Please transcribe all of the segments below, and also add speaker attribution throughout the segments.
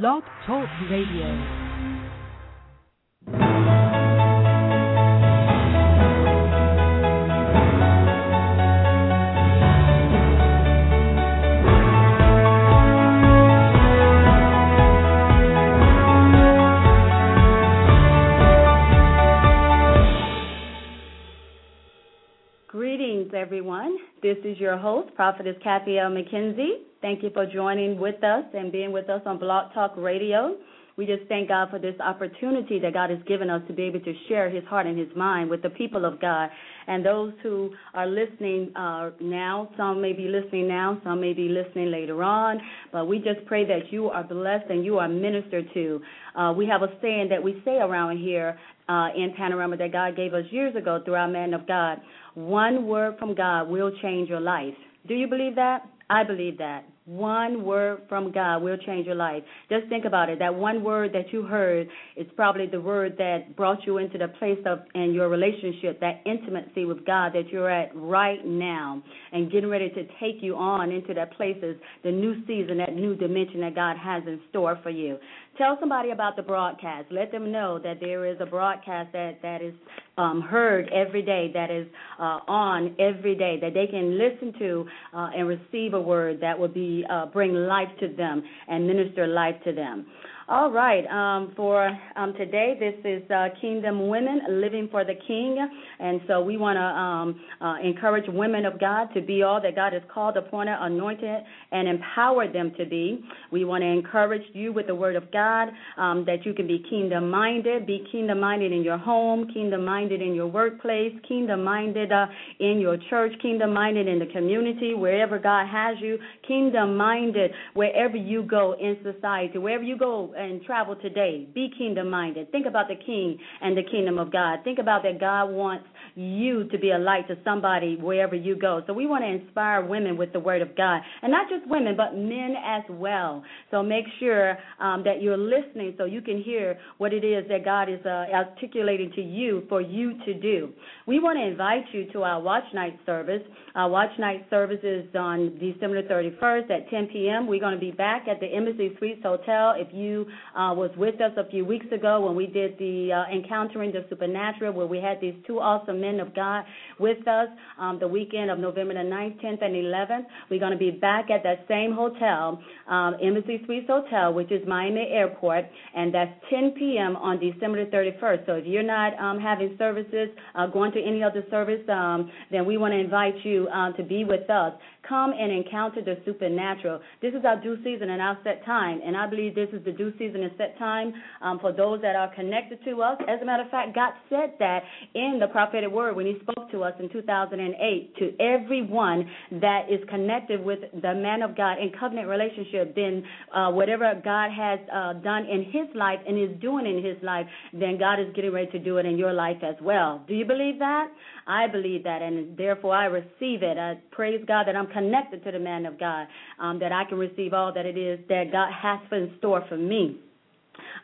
Speaker 1: Blog Talk Radio.
Speaker 2: Greetings, everyone. This is your host, Prophetess Kathy L. McKenzie. Thank you for joining with us and being with us on Blog Talk Radio. We just thank God for this opportunity that God has given us to be able to share His heart and His mind with the people of God and those who are listening uh, now. Some may be listening now, some may be listening later on, but we just pray that you are blessed and you are ministered to. Uh, we have a saying that we say around here uh, in Panorama that God gave us years ago through our man of God. One word from God will change your life. Do you believe that? I believe that. One word from God will change your life. Just think about it. That one word that you heard is probably the word that brought you into the place of in your relationship, that intimacy with God that you're at right now, and getting ready to take you on into that places, the new season, that new dimension that God has in store for you. Tell somebody about the broadcast. Let them know that there is a broadcast that that is um, heard every day, that is uh, on every day, that they can listen to uh, and receive a word that will be uh, bring life to them and minister life to them. All right. Um, for um, today, this is uh, Kingdom Women Living for the King. And so we want to um, uh, encourage women of God to be all that God has called, appointed, anointed, and empowered them to be. We want to encourage you with the Word of God um, that you can be kingdom minded, be kingdom minded in your home, kingdom minded in your workplace, kingdom minded uh, in your church, kingdom minded in the community, wherever God has you, kingdom minded wherever you go in society, wherever you go and travel today. Be kingdom minded. Think about the king and the kingdom of God. Think about that God wants you to be a light to somebody wherever you go. So we want to inspire women with the word of God. And not just women, but men as well. So make sure um, that you're listening so you can hear what it is that God is uh, articulating to you for you to do. We want to invite you to our watch night service. Our watch night service is on December 31st at 10 p.m. We're going to be back at the Embassy Suites Hotel. If you uh, was with us a few weeks ago when we did the uh, Encountering the Supernatural, where we had these two awesome men of God with us um, the weekend of November the 9th, 10th, and 11th. We're going to be back at that same hotel, um, Embassy Suites Hotel, which is Miami Airport, and that's 10 p.m. on December the 31st. So if you're not um, having services, uh, going to any other service, um, then we want to invite you uh, to be with us. Come and encounter the supernatural. This is our due season and our set time, and I believe this is the due season and set time um, for those that are connected to us. As a matter of fact, God said that in the prophetic word when He spoke to us in 2008 to everyone that is connected with the man of God in covenant relationship. Then uh, whatever God has uh, done in His life and is doing in His life, then God is getting ready to do it in your life as well. Do you believe that? I believe that, and therefore I receive it. I praise God that I'm connected to the man of God, um, that I can receive all that it is that God has in store for me.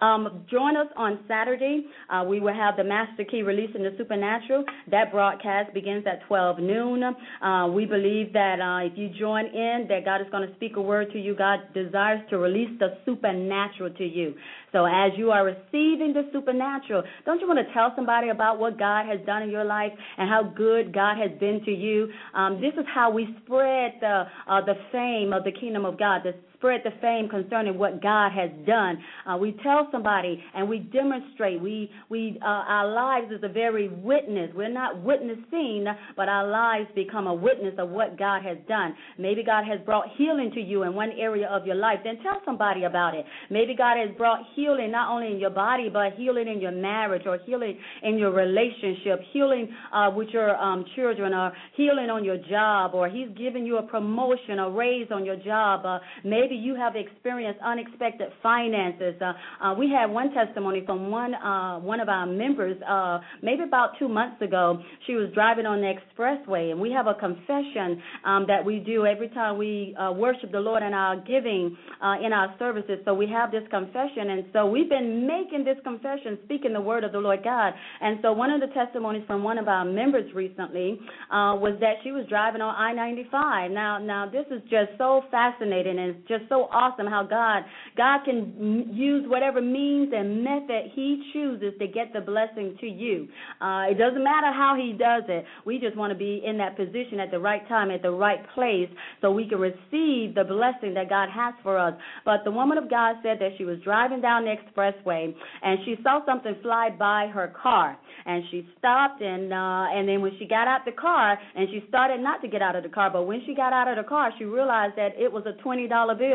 Speaker 2: Um, join us on Saturday. Uh, we will have the Master Key releasing the Supernatural. That broadcast begins at 12 noon. Uh, we believe that uh, if you join in, that God is going to speak a word to you. God desires to release the supernatural to you. So as you are receiving the supernatural, don't you want to tell somebody about what God has done in your life and how good God has been to you? Um, this is how we spread the uh, the fame of the kingdom of God, the spread the fame concerning what God has done. Uh, we tell somebody and we demonstrate. We we uh, our lives is a very witness. We're not witnessing, but our lives become a witness of what God has done. Maybe God has brought healing to you in one area of your life. Then tell somebody about it. Maybe God has brought healing not only in your body, but healing in your marriage or healing in your relationship, healing uh, with your um, children, or healing on your job, or He's giving you a promotion, a raise on your job. Uh, maybe maybe you have experienced unexpected finances. Uh, uh, we had one testimony from one uh, one of our members, uh, maybe about two months ago. She was driving on the expressway, and we have a confession um, that we do every time we uh, worship the Lord in our giving uh, in our services. So we have this confession, and so we've been making this confession, speaking the word of the Lord God. And so one of the testimonies from one of our members recently was that she was driving on I-95. Now, now this is just so fascinating and just just so awesome how God God can use whatever means and method He chooses to get the blessing to you. Uh, it doesn't matter how He does it. We just want to be in that position at the right time, at the right place, so we can receive the blessing that God has for us. But the woman of God said that she was driving down the expressway and she saw something fly by her car, and she stopped and uh, and then when she got out the car and she started not to get out of the car, but when she got out of the car, she realized that it was a twenty dollar bill.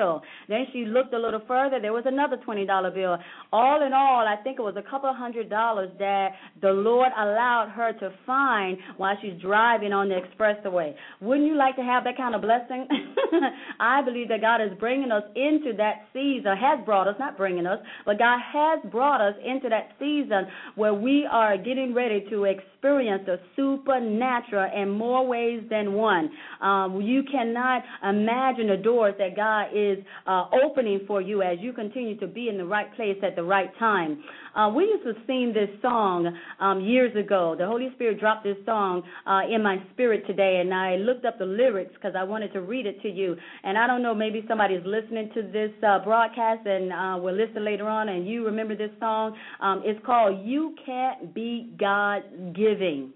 Speaker 2: Then she looked a little further, there was another twenty dollar bill. All in all, I think it was a couple hundred dollars that the Lord allowed her to find while she's driving on the expressway. Wouldn't you like to have that kind of blessing? I believe that God is bringing us into that season, has brought us, not bringing us, but God has brought us into that season where we are getting ready to experience the supernatural in more ways than one. Um, you cannot imagine the doors that God is uh, opening for you as you continue to be in the right place at the right time. Uh, we used to sing this song um, years ago. The Holy Spirit dropped this song uh, in my spirit today, and I looked up the lyrics because I wanted to read it to you. And I don't know, maybe somebody's listening to this uh, broadcast and uh, will listen later on, and you remember this song. Um, it's called "You Can't Beat God Giving."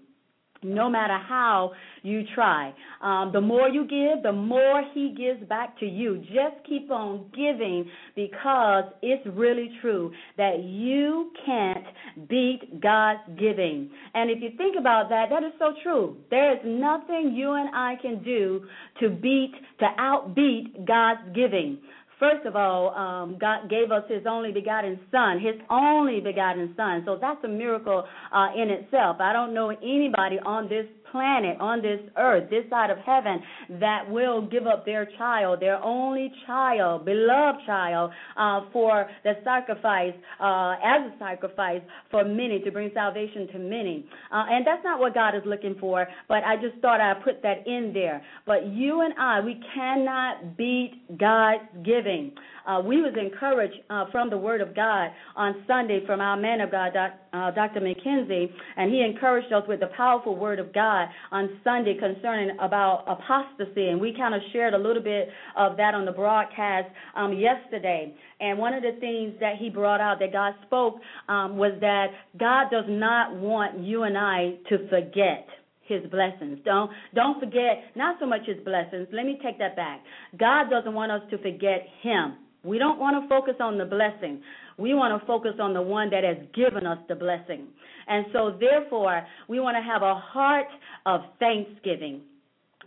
Speaker 2: No matter how you try. Um, the more you give, the more He gives back to you. Just keep on giving because it's really true that you can't beat God's giving. And if you think about that, that is so true. There is nothing you and I can do to beat, to outbeat God's giving. First of all, um, God gave us His only begotten Son, His only begotten Son. So that's a miracle uh, in itself. I don't know anybody on this planet, on this earth, this side of heaven, that will give up their child, their only child, beloved child, uh, for the sacrifice, uh, as a sacrifice for many, to bring salvation to many. Uh, and that's not what God is looking for, but I just thought I'd put that in there. But you and I, we cannot beat God's giving uh, we was encouraged uh, from the Word of God on Sunday from our man of God, doc, uh, Dr. McKenzie, and he encouraged us with the powerful Word of God on Sunday concerning about apostasy, and we kind of shared a little bit of that on the broadcast um, yesterday. And one of the things that he brought out that God spoke um, was that God does not want you and I to forget his blessings. Don't don't forget not so much his blessings. Let me take that back. God doesn't want us to forget him. We don't want to focus on the blessing. We want to focus on the one that has given us the blessing. And so, therefore, we want to have a heart of thanksgiving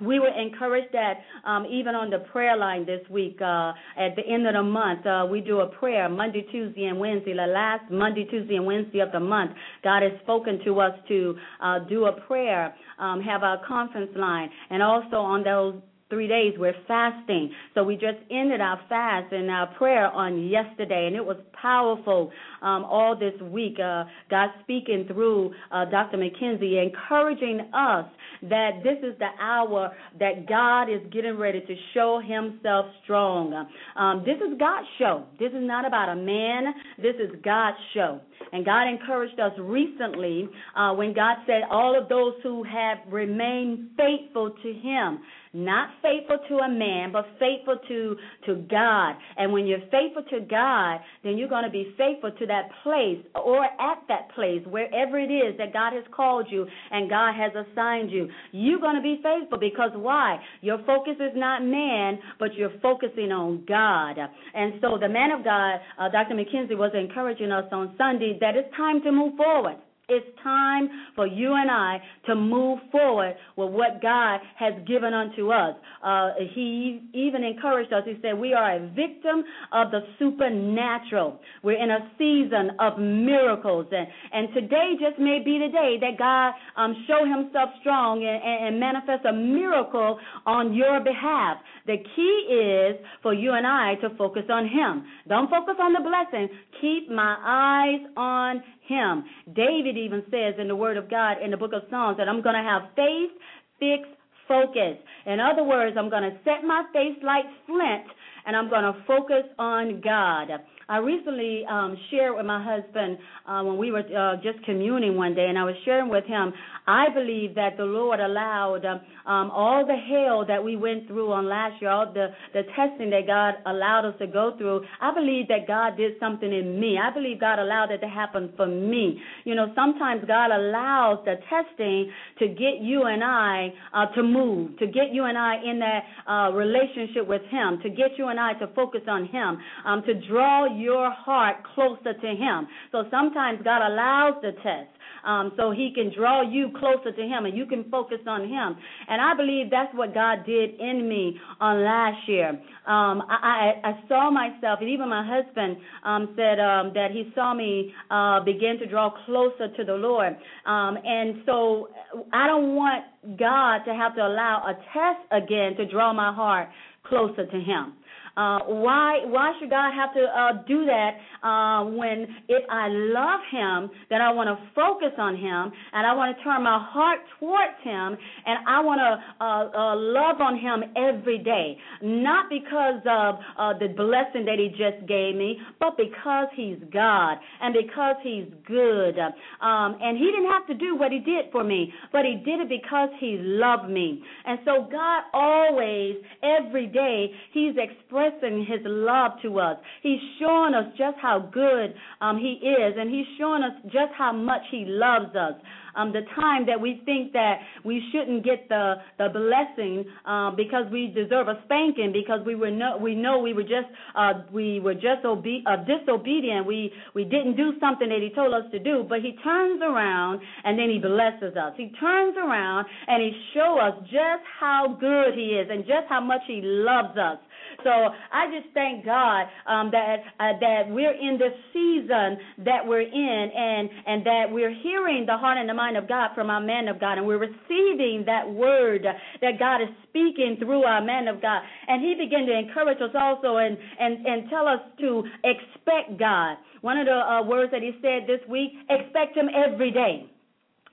Speaker 2: we were encouraged that um, even on the prayer line this week, uh, at the end of the month, uh, we do a prayer Monday, Tuesday, and Wednesday. The last Monday, Tuesday, and Wednesday of the month, God has spoken to us to uh, do a prayer, um, have a conference line, and also on those three days we're fasting. So we just ended our fast and our prayer on yesterday, and it was powerful um, all this week. Uh, God speaking through uh, Dr. McKenzie, encouraging us that this is the hour that God is getting ready to show Himself strong. Um, this is God's show. This is not about a man. This is God's show. And God encouraged us recently uh, when God said, All of those who have remained faithful to Him not faithful to a man, but faithful to, to God. And when you're faithful to God, then you're going to be faithful to that place or at that place, wherever it is that God has called you and God has assigned you. You're going to be faithful because why? Your focus is not man, but you're focusing on God. And so the man of God, uh, Dr. McKenzie, was encouraging us on Sunday that it's time to move forward. It's time for you and I to move forward with what God has given unto us. Uh, he even encouraged us. He said, We are a victim of the supernatural. We're in a season of miracles. And, and today just may be the day that God um, show himself strong and, and, manifest a miracle on your behalf. The key is for you and I to focus on Him. Don't focus on the blessing. Keep my eyes on Him. David even says in the Word of God in the book of Psalms that I'm going to have faith, fixed, focus. In other words, I'm going to set my face like flint and I'm going to focus on God. I recently um, shared with my husband uh, when we were uh, just communing one day, and I was sharing with him. I believe that the Lord allowed um, all the hell that we went through on last year, all the the testing that God allowed us to go through. I believe that God did something in me. I believe God allowed it to happen for me. You know, sometimes God allows the testing to get you and I uh, to move, to get you and I in that uh, relationship with Him, to get you and I to focus on Him, um, to draw your heart closer to Him. So sometimes God allows the test um, so He can draw you closer to Him and you can focus on Him. And I believe that's what God did in me on last year. Um, I, I, I saw myself, and even my husband um, said um, that he saw me uh, begin to draw closer to the Lord. Um, and so I don't want God to have to allow a test again to draw my heart closer to Him. Uh, why why should God have to uh, do that uh, when if I love Him, then I want to focus on Him and I want to turn my heart towards Him and I want to uh, uh, love on Him every day, not because of uh, the blessing that He just gave me, but because He's God and because He's good. Um, and He didn't have to do what He did for me, but He did it because He loved me. And so God always, every day, He's expressing expressing his love to us. He's showing us just how good um, he is, and he's showing us just how much he loves us. Um, the time that we think that we shouldn't get the the blessing uh, because we deserve a spanking because we were no, we know we were just uh, we were just obe- uh, disobedient. We we didn't do something that he told us to do. But he turns around and then he blesses us. He turns around and he shows us just how good he is and just how much he loves us. So I just thank God um, that uh, that we're in this season that we're in, and and that we're hearing the heart and the mind of God from our man of God, and we're receiving that word that God is speaking through our man of God, and He began to encourage us also and and and tell us to expect God. One of the uh, words that He said this week: expect Him every day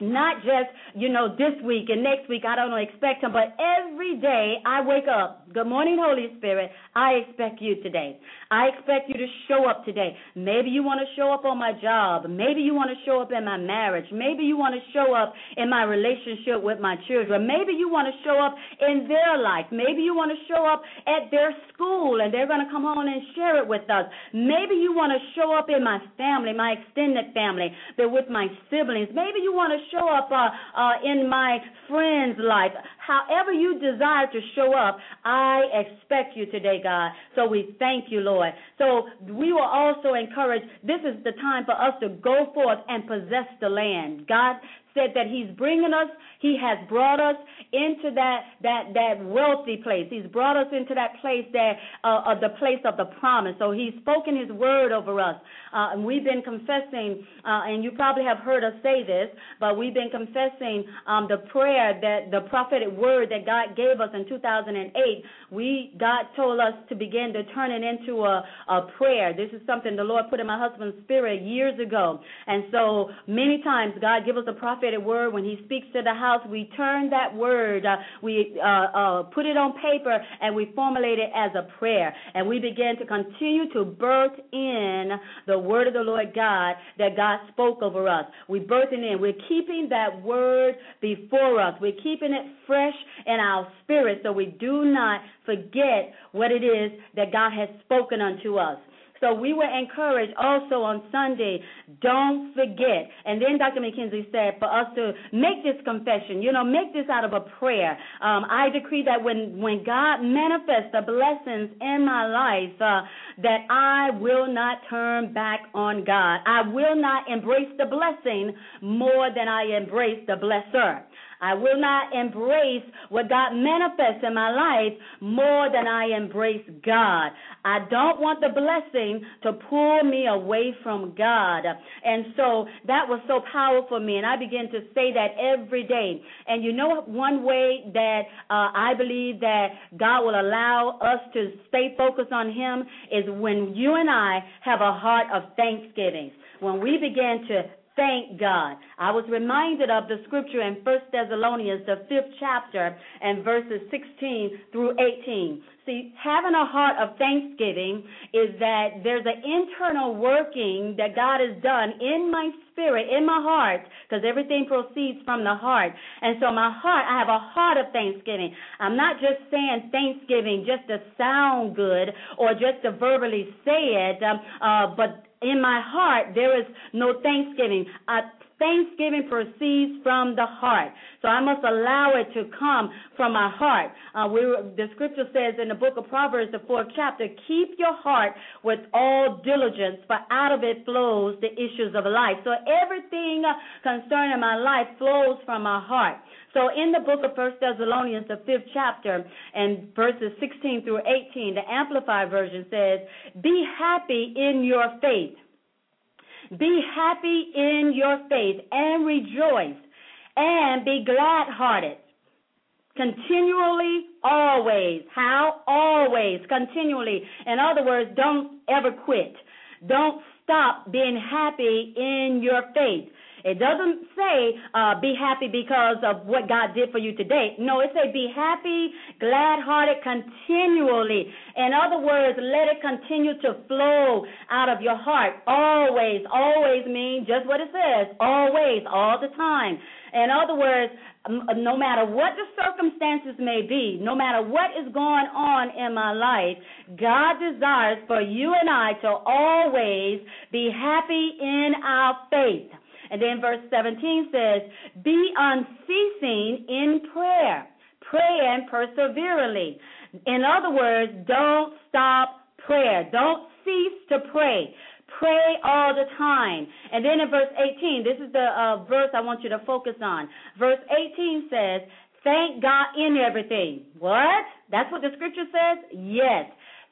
Speaker 2: not just you know this week and next week i don't expect him but every day i wake up good morning holy spirit. I expect you today. I expect you to show up today. Maybe you want to show up on my job. Maybe you want to show up in my marriage. Maybe you want to show up in my relationship with my children. Maybe you want to show up in their life. Maybe you want to show up at their school and they're going to come on and share it with us. Maybe you want to show up in my family my extended family but with my siblings. Maybe you want to show up uh, uh, in my friend's life. However you desire to show up, I expect you today, God. So we thank you, Lord. So we will also encourage this is the time for us to go forth and possess the land. God said that He's bringing us, He has brought us into that that that wealthy place. He's brought us into that place that uh, of the place of the promise. So He's spoken His word over us, uh, and we've been confessing. Uh, and you probably have heard us say this, but we've been confessing um, the prayer that the prophetic word that God gave us in 2008. We God told us to begin to turn it into a, a prayer. This is something the Lord put in my husband's spirit years ago, and so many times God give us a prophetic word, when he speaks to the house, we turn that word, uh, we uh, uh, put it on paper, and we formulate it as a prayer. And we begin to continue to birth in the word of the Lord God that God spoke over us. We birth it in. We're keeping that word before us. We're keeping it fresh in our spirit so we do not forget what it is that God has spoken unto us. So we were encouraged also on Sunday, don't forget. And then Dr. McKenzie said for us to make this confession, you know, make this out of a prayer. Um, I decree that when, when God manifests the blessings in my life, uh, that I will not turn back on God. I will not embrace the blessing more than I embrace the blesser. I will not embrace what God manifests in my life more than I embrace God. I don't want the blessing to pull me away from God. And so that was so powerful for me. And I began to say that every day. And you know, one way that uh, I believe that God will allow us to stay focused on Him is when you and I have a heart of thanksgiving. When we begin to Thank God. I was reminded of the scripture in 1 Thessalonians, the fifth chapter, and verses 16 through 18 See, having a heart of thanksgiving is that there's an internal working that God has done in my spirit, in my heart, because everything proceeds from the heart. And so my heart, I have a heart of thanksgiving. I'm not just saying thanksgiving just to sound good or just to verbally say it, um, uh, but in my heart there is no thanksgiving. I Thanksgiving proceeds from the heart. So I must allow it to come from my heart. Uh, we, the scripture says in the book of Proverbs, the fourth chapter, keep your heart with all diligence, for out of it flows the issues of life. So everything concerning my life flows from my heart. So in the book of First Thessalonians, the fifth chapter, and verses 16 through 18, the Amplified Version says, Be happy in your faith be happy in your faith and rejoice and be glad hearted. Continually, always. How? Always, continually. In other words, don't ever quit. Don't stop being happy in your faith. It doesn't say uh, be happy because of what God did for you today. No, it says be happy, glad hearted continually. In other words, let it continue to flow out of your heart. Always, always means just what it says. Always, all the time. In other words, no matter what the circumstances may be, no matter what is going on in my life, God desires for you and I to always be happy in our faith. And then verse 17 says, Be unceasing in prayer, pray and perseverely. In other words, don't stop prayer. Don't cease to pray. Pray all the time. And then in verse 18, this is the uh, verse I want you to focus on. Verse 18 says, Thank God in everything. What? That's what the scripture says? Yes.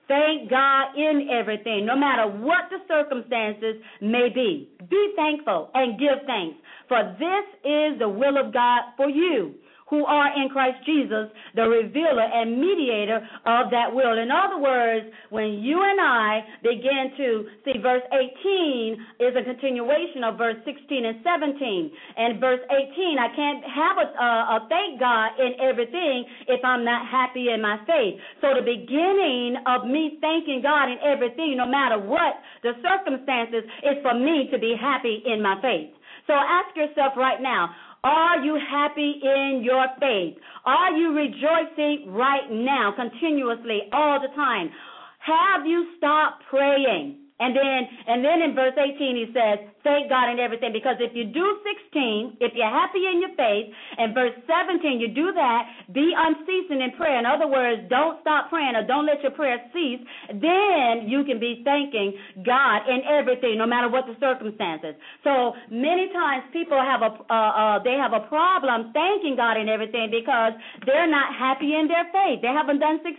Speaker 2: Thank God in everything, no matter what the circumstances may be. Be thankful and give thanks, for this is the will of God for you who are in Christ Jesus, the revealer and mediator of that will. In other words, when you and I begin to see verse 18 is a continuation of verse 16 and 17. And verse 18, I can't have a, a, a thank God in everything if I'm not happy in my faith. So the beginning of me thanking God in everything, no matter what the circumstances, is for me to be happy in my faith. So ask yourself right now, are you happy in your faith? Are you rejoicing right now, continuously, all the time? Have you stopped praying? And then and then in verse 18 he says, thank God in everything. Because if you do 16, if you're happy in your faith, and verse 17, you do that, be unceasing in prayer. In other words, don't stop praying or don't let your prayer cease. Then you can be thanking God in everything, no matter what the circumstances. So many times people have a uh, uh, they have a problem thanking God in everything because they're not happy in their faith. They haven't done 16,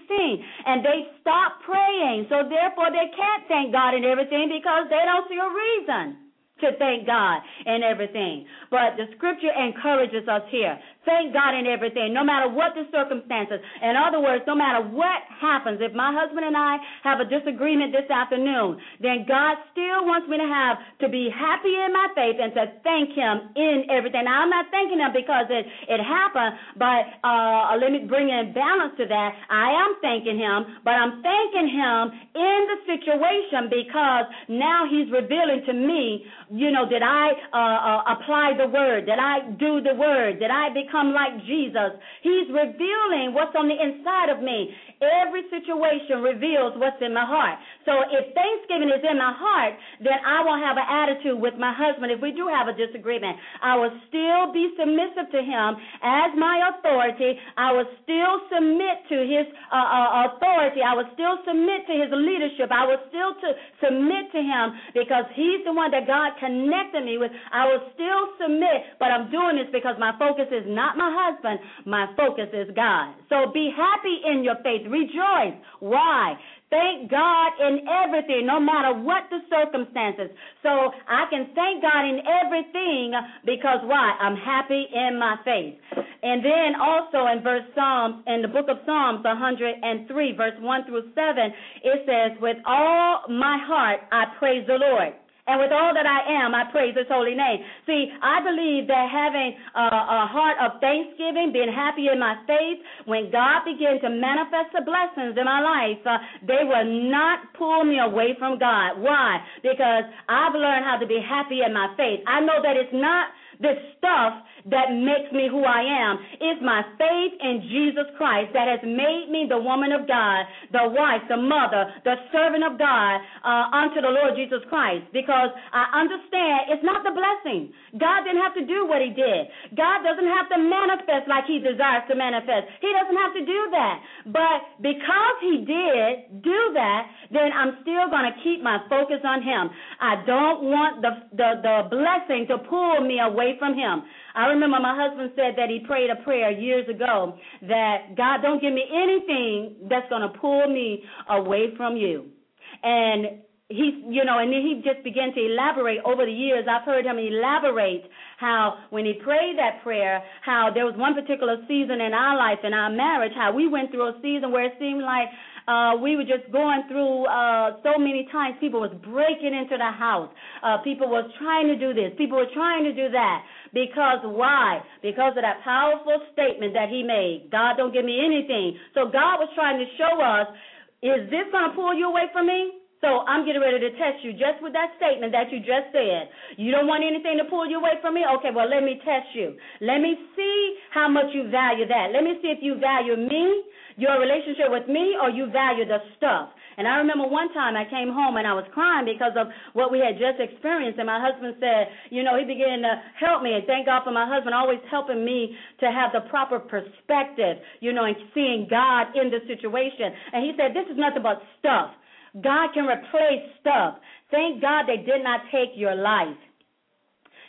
Speaker 2: and they stop praying. So therefore, they can't thank God in everything because they don't see a reason to thank God and everything. But the scripture encourages us here Thank God in everything, no matter what the circumstances. In other words, no matter what happens, if my husband and I have a disagreement this afternoon, then God still wants me to have to be happy in my faith and to thank Him in everything. Now, I'm not thanking Him because it, it happened, but uh, let me bring in balance to that. I am thanking Him, but I'm thanking Him in the situation because now He's revealing to me, you know, that I uh, uh, apply the word, that I do the word, that I become become like Jesus. He's revealing what's on the inside of me. Every situation reveals what's in my heart. So if Thanksgiving is in my heart, then I won't have an attitude with my husband if we do have a disagreement. I will still be submissive to him as my authority. I will still submit to his uh, uh, authority. I will still submit to his leadership. I will still to submit to him because he's the one that God connected me with. I will still submit, but I'm doing this because my focus is not my husband. My focus is God. So be happy in your faith. Rejoice. Why? Thank God in everything, no matter what the circumstances. So I can thank God in everything because why? I'm happy in my faith. And then also in verse Psalms, in the book of Psalms 103, verse 1 through 7, it says, With all my heart I praise the Lord And with all that I am, I praise his holy name. See, I believe that having a, a heart of thanksgiving, being happy in my faith, when God began to manifest the blessings in my life, uh, they will not pull me away from God. Why? Because I've learned how to be happy in my faith. I know that it's not this stuff that makes me who I am. is my faith in Jesus Christ that has made me the woman of God, the wife, the mother, the servant of God uh, unto the Lord Jesus Christ. Because I understand it's not the blessing. God didn't have to do what he did. God doesn't have to manifest like he desires to manifest. He doesn't have to do that. But because he did do that, then I'm still going to keep my focus on him. I don't want the, the, the blessing to pull me away from him. I remember my husband said that he prayed a prayer years ago that God don't give me anything that's going to pull me away from you. And he you know and then he just began to elaborate over the years i've heard him elaborate how when he prayed that prayer how there was one particular season in our life in our marriage how we went through a season where it seemed like uh, we were just going through uh, so many times. People was breaking into the house. Uh, people was trying to do this. People were trying to do that. Because why? Because of that powerful statement that he made. God don't give me anything. So God was trying to show us, is this going to pull you away from me? So I'm getting ready to test you just with that statement that you just said. You don't want anything to pull you away from me? Okay, well, let me test you. Let me see how much you value that. Let me see if you value me your relationship with me or you value the stuff. And I remember one time I came home and I was crying because of what we had just experienced. And my husband said, you know, he began to help me. And thank God for my husband always helping me to have the proper perspective, you know, and seeing God in the situation. And he said, this is nothing but stuff. God can replace stuff. Thank God they did not take your life.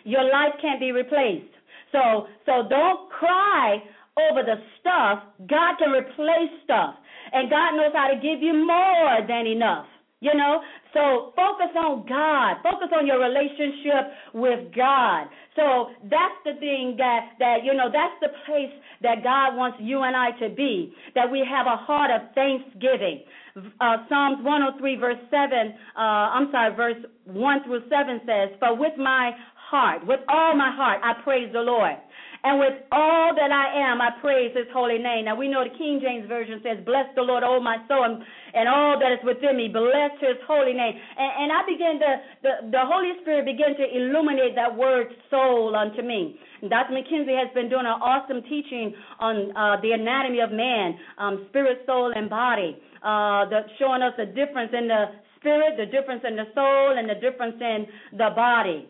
Speaker 2: Your life can't be replaced. So so don't cry over the stuff, God can replace stuff. And God knows how to give you more than enough. You know, so focus on God. Focus on your relationship with God. So that's the thing that that you know that's the place that God wants you and I to be. That we have a heart of thanksgiving. Uh, Psalms 103 verse 7. Uh, I'm sorry, verse 1 through 7 says, "For with my heart, with all my heart, I praise the Lord." And with all that I am, I praise his holy name. Now we know the King James Version says, Bless the Lord, O my soul, and, and all that is within me. Bless his holy name. And, and I began to, the, the Holy Spirit began to illuminate that word soul unto me. Dr. McKenzie has been doing an awesome teaching on uh, the anatomy of man, um, spirit, soul, and body, uh, the, showing us the difference in the spirit, the difference in the soul, and the difference in the body.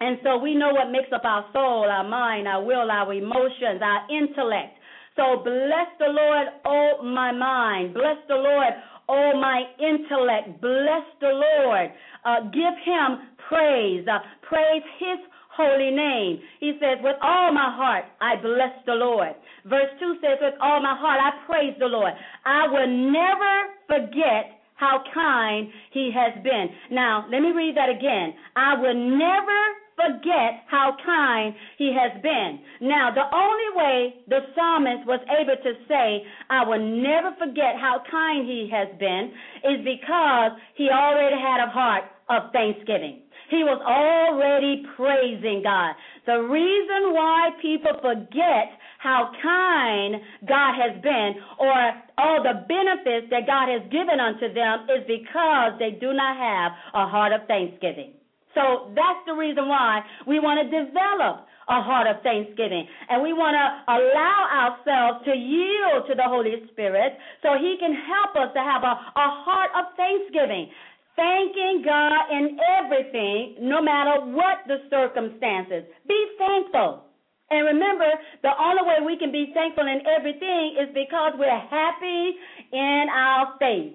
Speaker 2: And so we know what makes up our soul, our mind, our will, our emotions, our intellect. So bless the Lord, oh my mind. Bless the Lord, oh my intellect. Bless the Lord. Uh, give him praise. Uh, praise his holy name. He says, With all my heart, I bless the Lord. Verse 2 says, With all my heart, I praise the Lord. I will never forget how kind he has been. Now, let me read that again. I will never forget how kind he has been. Now, the only way the psalmist was able to say, I will never forget how kind he has been, is because he already had a heart of thanksgiving. He was already praising God. The reason why people forget how kind God has been or all the benefits that God has given unto them is because they do not have a heart of thanksgiving. So that's the reason why we want to develop a heart of thanksgiving. And we want to allow ourselves to yield to the Holy Spirit so He can help us to have a, a heart of thanksgiving. Thanking God in everything, no matter what the circumstances. Be thankful. And remember, the only way we can be thankful in everything is because we're happy in our faith.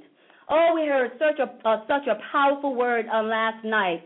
Speaker 2: Oh, we heard such a uh, such a powerful word on last night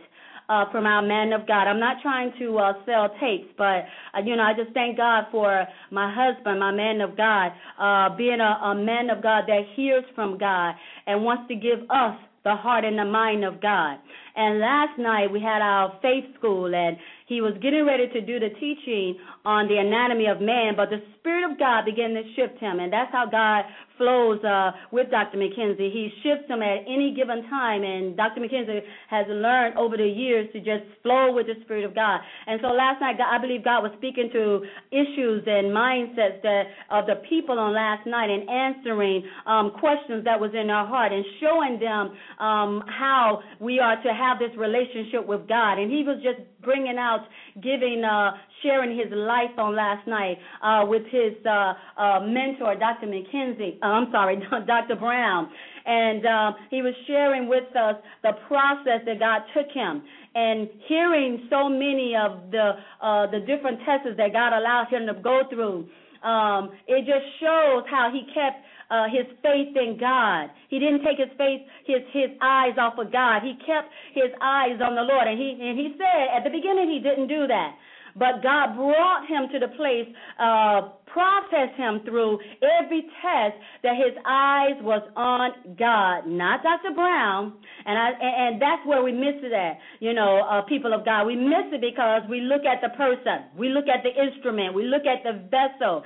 Speaker 2: uh, from our man of God. I'm not trying to uh, sell tapes, but uh, you know, I just thank God for my husband, my man of God, uh, being a, a man of God that hears from God and wants to give us the heart and the mind of God. And last night we had our faith school, and he was getting ready to do the teaching on the anatomy of man, but the Spirit of God began to shift him, and that's how God flows uh, with Dr. McKenzie. He shifts him at any given time, and Dr. McKenzie has learned over the years to just flow with the Spirit of God. And so last night, I believe God was speaking to issues and mindsets that of the people on last night and answering um, questions that was in our heart and showing them um, how we are to have this relationship with God. And he was just bringing out, giving, uh, sharing his life on last night uh, with his uh, uh, mentor, Dr. McKenzie. Uh, I'm sorry, Dr. Brown. And uh, he was sharing with us the process that God took him and hearing so many of the uh, the different tests that God allowed him to go through. Um, it just shows how he kept uh, his faith in God. He didn't take his faith, his his eyes off of God. He kept his eyes on the Lord, and he and he said at the beginning he didn't do that. But God brought him to the place, uh, processed him through every test that his eyes was on God, not Dr. Brown. And I and that's where we miss it at, you know, uh, people of God. We miss it because we look at the person, we look at the instrument, we look at the vessel,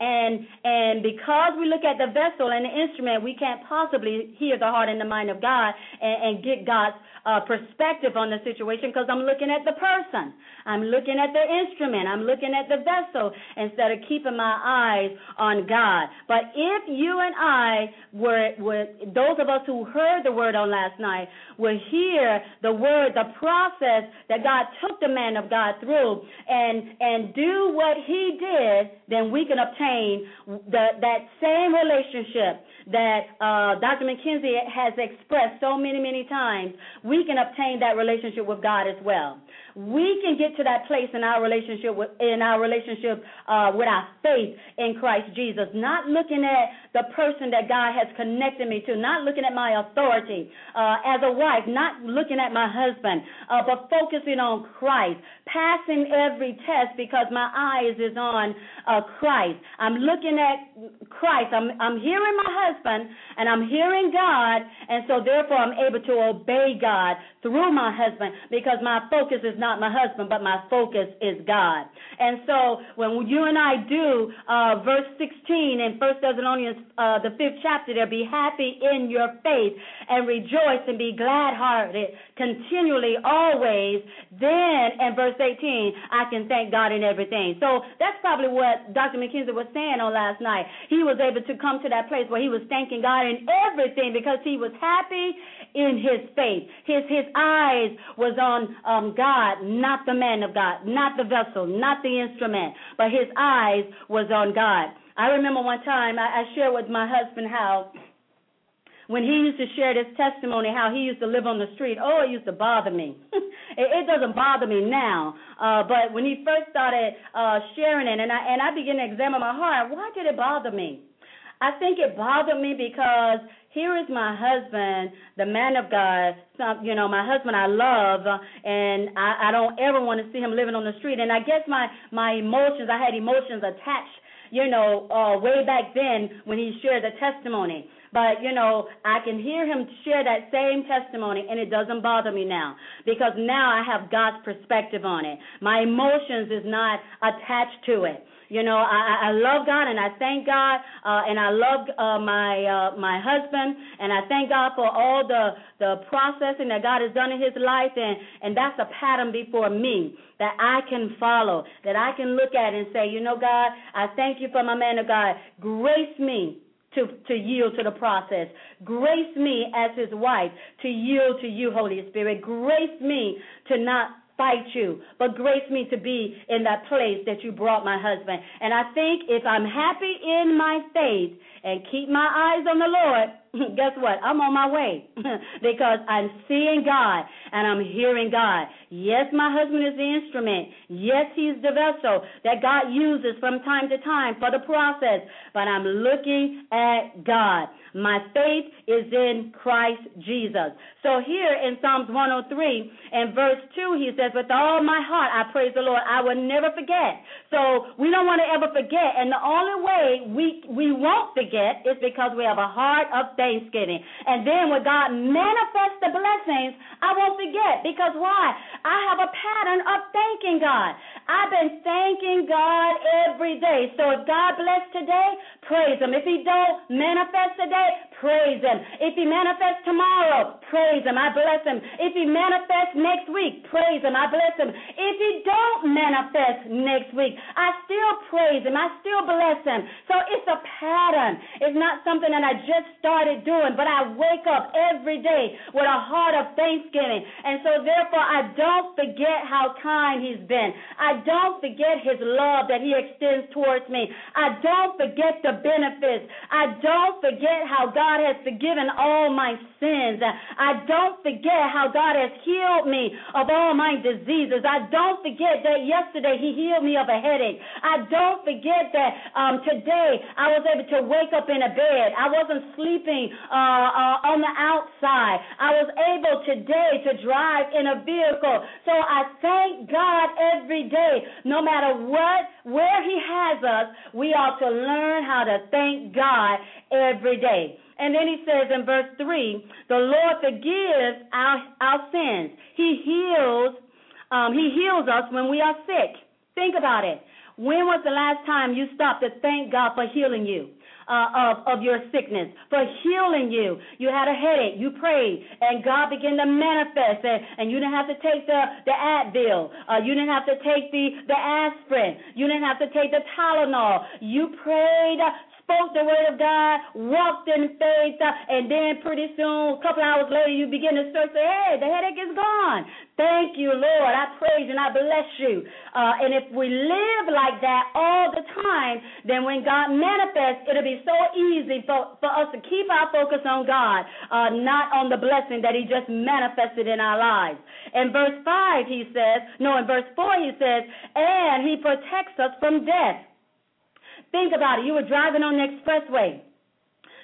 Speaker 2: and and because we look at the vessel and the instrument, we can't possibly hear the heart and the mind of God and, and get God's uh, perspective on the situation because I'm looking at the person. I'm looking at the instrument. I'm looking at the vessel instead of keeping my eyes on God. But if you and I were, were those of us who heard the word on last night, will hear the word, the process that God took the man of God through, and and do what He did, then we can obtain the, that same relationship that uh, Dr. McKenzie has expressed so many, many times. We can obtain that relationship with God as well we can get to that place in our relationship with in our relationship uh, with our faith in Christ Jesus, not looking at the person that God has connected me to, not looking at my authority uh, as a wife, not looking at my husband, uh, but focusing on Christ, passing every test because my eyes is on uh, Christ. I'm looking at Christ. I'm I'm hearing my husband and I'm hearing God, and so therefore I'm able to obey God through my husband because my focus is not my husband, but my focus is God. And so when you and I do uh, verse 16 in First Thessalonians, uh, the fifth chapter, there, be happy in your faith and rejoice and be glad hearted continually, always. Then in verse 18, I can thank God in everything. So that's probably what Dr. McKenzie was saying on last night. He was able to come to that place where he was thanking God in everything because he was happy in his faith. His his eyes was on um, God, not the man of God, not the vessel, not the instrument, but his eyes was on God. I remember one time I, I shared with my husband how when he used to share this testimony, how he used to live on the street. Oh, it used to bother me. it, it doesn't bother me now, uh, but when he first started uh, sharing it, and I and I began to examine my heart, why did it bother me? I think it bothered me because here is my husband, the man of God, some, you know, my husband I love, and I, I don't ever want to see him living on the street. And I guess my my emotions, I had emotions attached, you know, uh, way back then when he shared the testimony. But, you know, I can hear him share that same testimony, and it doesn't bother me now because now I have God's perspective on it. My emotions is not attached to it. You know, I, I love God and I thank God, uh, and I love uh, my uh, my husband, and I thank God for all the the processing that God has done in his life, and and that's a pattern before me that I can follow, that I can look at and say, you know, God, I thank you for my man of God. Grace me to, to yield to the process. Grace me as his wife to yield to you, Holy Spirit. Grace me to not fight you, but grace me to be in that place that you brought my husband. And I think if I'm happy in my faith and keep my eyes on the Lord, guess what? I'm on my way because I'm seeing God and I'm hearing God. Yes, my husband is the instrument. Yes, he's the vessel that God uses from time to time for the process, but I'm looking at God. My faith is in Christ Jesus. So here in Psalms 103 and verse 2, he says, With all my heart I praise the Lord. I will never forget. So we don't want to ever forget. And the only way we, we won't forget is because we have a heart of thanksgiving. And then when God manifests the blessings, I won't forget Because why? I have a pattern of thanking God. I've been thanking God every day. So if God bless today, praise Him. If He don't manifest today, praise Him. If He manifests tomorrow, praise Him. I bless Him. If He manifests next week, praise Him. I bless Him. If He don't manifest next week, I still praise Him. I still bless Him. So it's a pattern. It's not something that I just started doing, but I wake up every day with a heart of thanksgiving. And so therefore, I don't forget how kind He's been. I don't forget His love that He extends towards me. I don't forget the benefits. I don't forget how God has forgiven all my sins. I don't forget how God has healed me of all my diseases. I don't forget that yesterday He healed me of a headache. I don't forget that um, today I was able to wake up in a bed. I wasn't sleeping uh, uh, on the outside. I was able today to drive in a vehicle. So I thank God every day. No matter what, where He has us, we ought to learn how to thank God every day. And then he says in verse 3 the Lord forgives our, our sins. He heals, um, he heals us when we are sick. Think about it. When was the last time you stopped to thank God for healing you? Uh, of, of your sickness, for healing you. You had a headache, you prayed, and God began to manifest, and, and you didn't have to take the, the Advil, uh, you didn't have to take the, the aspirin, you didn't have to take the Tylenol. You prayed spoke the word of God, walked in faith, uh, and then pretty soon, a couple hours later, you begin to start say, hey, the headache is gone. Thank you, Lord. I praise you and I bless you. Uh, and if we live like that all the time, then when God manifests, it'll be so easy for, for us to keep our focus on God, uh, not on the blessing that He just manifested in our lives. In verse 5, he says, no, in verse 4, he says, and He protects us from death. Think about it. You were driving on the expressway.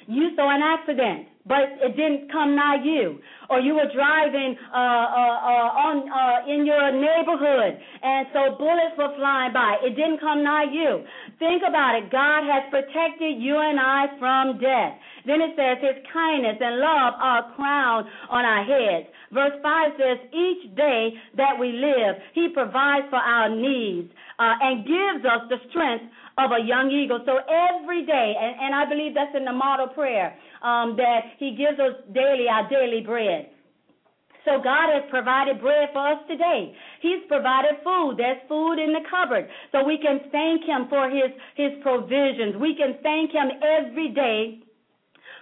Speaker 2: You saw an accident, but it didn't come nigh you. Or you were driving uh, uh, uh, on uh, in your neighborhood, and so bullets were flying by. It didn't come nigh you. Think about it. God has protected you and I from death. Then it says, His kindness and love are crowned on our heads. Verse 5 says, Each day that we live, He provides for our needs uh, and gives us the strength of a young eagle. So every day, and, and I believe that's in the model prayer, um, that He gives us daily our daily bread. So God has provided bread for us today. He's provided food. There's food in the cupboard. So we can thank Him for His, His provisions. We can thank Him every day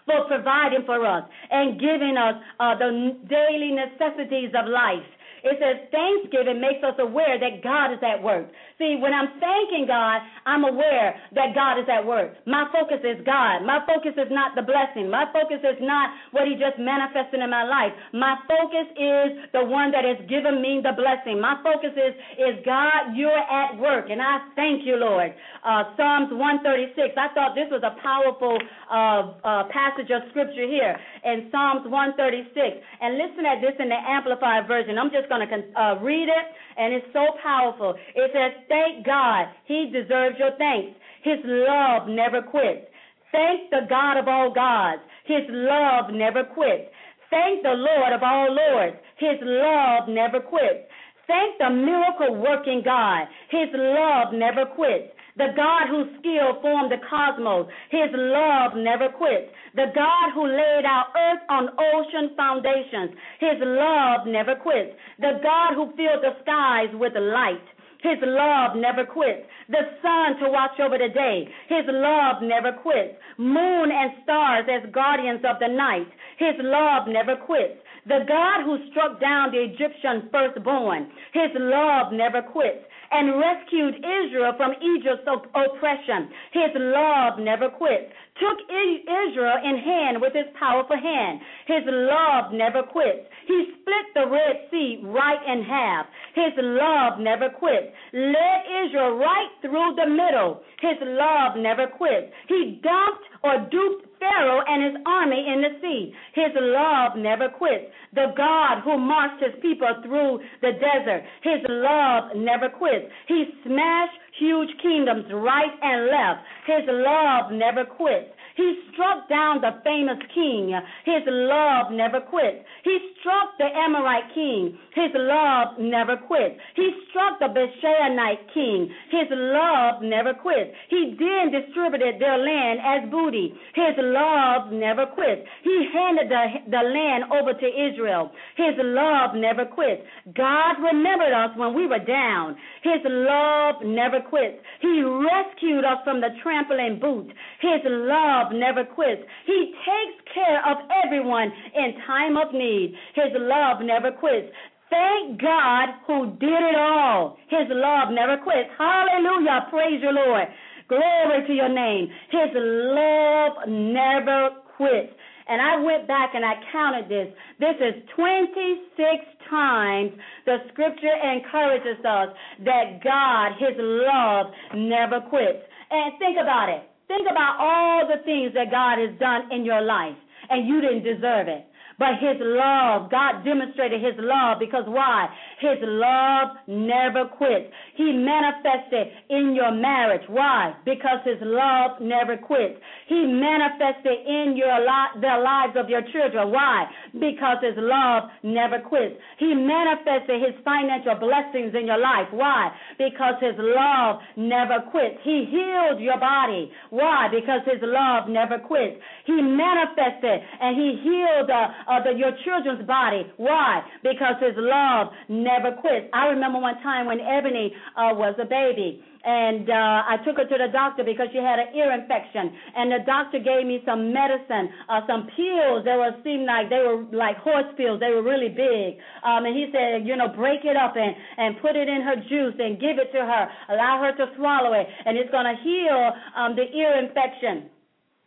Speaker 2: for providing for us and giving us uh, the daily necessities of life. It says thanksgiving makes us aware that God is at work. See, when I'm thanking God, I'm aware that God is at work. My focus is God. My focus is not the blessing. My focus is not what He just manifested in my life. My focus is the one that has given me the blessing. My focus is, is God, you're at work. And I thank you, Lord. Uh, Psalms 136. I thought this was a powerful uh, uh, passage of scripture here in Psalms 136. And listen at this in the Amplified Version. I'm just going to uh, read it and it's so powerful. It says, Thank God, He deserves your thanks. His love never quits. Thank the God of all gods. His love never quits. Thank the Lord of all lords. His love never quits. Thank the miracle working God. His love never quits. The God whose skill formed the cosmos. His love never quits. The God who laid out earth on ocean foundations. His love never quits. The God who filled the skies with light. His love never quits. The sun to watch over the day. His love never quits. Moon and stars as guardians of the night. His love never quits. The God who struck down the Egyptian firstborn. His love never quits and rescued Israel from Egypt's oppression. His love never quits. Took Israel in hand with his powerful hand. His love never quits. He split the Red Sea right in half. His love never quits. Led Israel right through the middle. His love never quits. He dumped or duped Pharaoh and his army in the sea. His love never quits. The God who marched his people through the desert. His love never quits. He smashed huge kingdoms right and left. His love never quits. He struck down the famous king. His love never quits. He struck the Amorite king. His love never quits. He struck the Bashanite king. His love never quits. He then distributed their land as booty. His love never quits. He handed the, the land over to Israel. His love never quits. God remembered us when we were down. His love never quits. He rescued us from the trampling boot. His love never quits. He takes care of everyone in time of need. His love never quits. Thank God who did it all. His love never quits. Hallelujah. Praise your Lord. Glory to your name. His love never quits. And I went back and I counted this. This is 26 times the scripture encourages us that God, His love, never quits. And think about it. Think about all the things that God has done in your life, and you didn't deserve it. But his love, God demonstrated his love because why? His love never quits. He manifested in your marriage. Why? Because his love never quits. He manifested in your li- the lives of your children. Why? Because his love never quits. He manifested his financial blessings in your life. Why? Because his love never quits. He healed your body. Why? Because his love never quits. He manifested and he healed uh, uh, the, your children's body. Why? Because his love never quits. I remember one time when Ebony uh, was a baby and uh, I took her to the doctor because she had an ear infection. And the doctor gave me some medicine, uh, some pills that were seemed like they were like horse pills. They were really big. Um, and he said, you know, break it up and and put it in her juice and give it to her. Allow her to swallow it, and it's to heal um, the ear infection.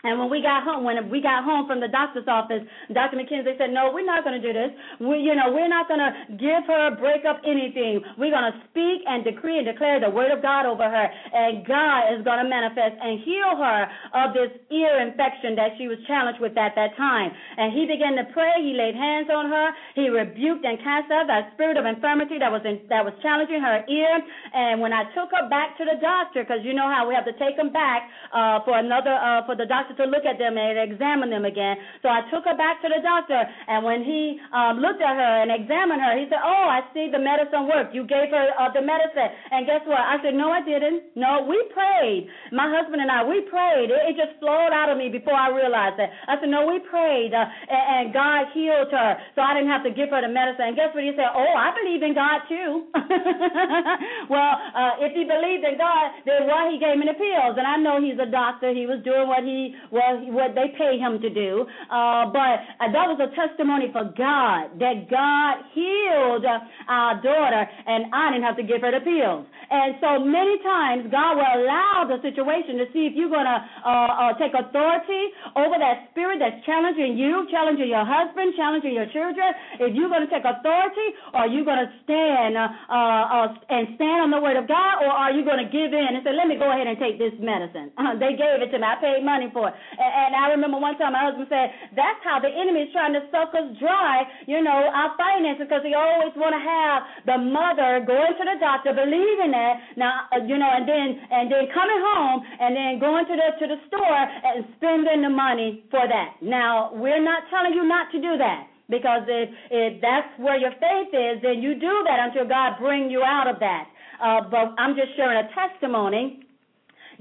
Speaker 2: And when we got home, when we got home from the doctor's office, Dr. McKenzie said, "No, we're not going to do this. We, you know, we're not going to give her a break up anything. We're going to speak and decree and declare the word of God over her, and God is going to manifest and heal her of this ear infection that she was challenged with at that time." And he began to pray. He laid hands on her. He rebuked and cast out that spirit of infirmity that was in, that was challenging her ear. And when I took her back to the doctor, because you know how we have to take them back uh, for another uh, for the doctor doctor to look at them and examine them again. So I took her back to the doctor, and when he um, looked at her and examined her, he said, "Oh, I see the medicine worked. You gave her uh, the medicine." And guess what? I said, "No, I didn't. No, we prayed. My husband and I, we prayed. It, it just flowed out of me before I realized it. I said, "No, we prayed, uh, and, and God healed her, so I didn't have to give her the medicine." And guess what? He said, "Oh, I believe in God too." well, uh, if he believed in God, then why he gave me the pills? And I know he's a doctor. He was doing what he well, what they pay him to do. Uh, but uh, that was a testimony for God that God healed uh, our daughter, and I didn't have to give her the pills. And so many times God will allow the situation to see if you're to uh, uh, take authority over that spirit that's challenging you, challenging your husband, challenging your children. If you're to take authority, or you're to stand uh, and stand on the word of God, or are you to give in and say, "Let me go ahead and take this medicine"? They gave it to me. I paid money for it. And, and I remember one time my husband said, "That's how the enemy is trying to suck us dry, you know, our finances, because he always want to have the mother going to the doctor, believing that now, uh, you know, and then and then coming home and then going to the to the store and spending the money for that. Now, we're not telling you not to do that. Because if, if that's where your faith is, then you do that until God bring you out of that. Uh, but I'm just sharing a testimony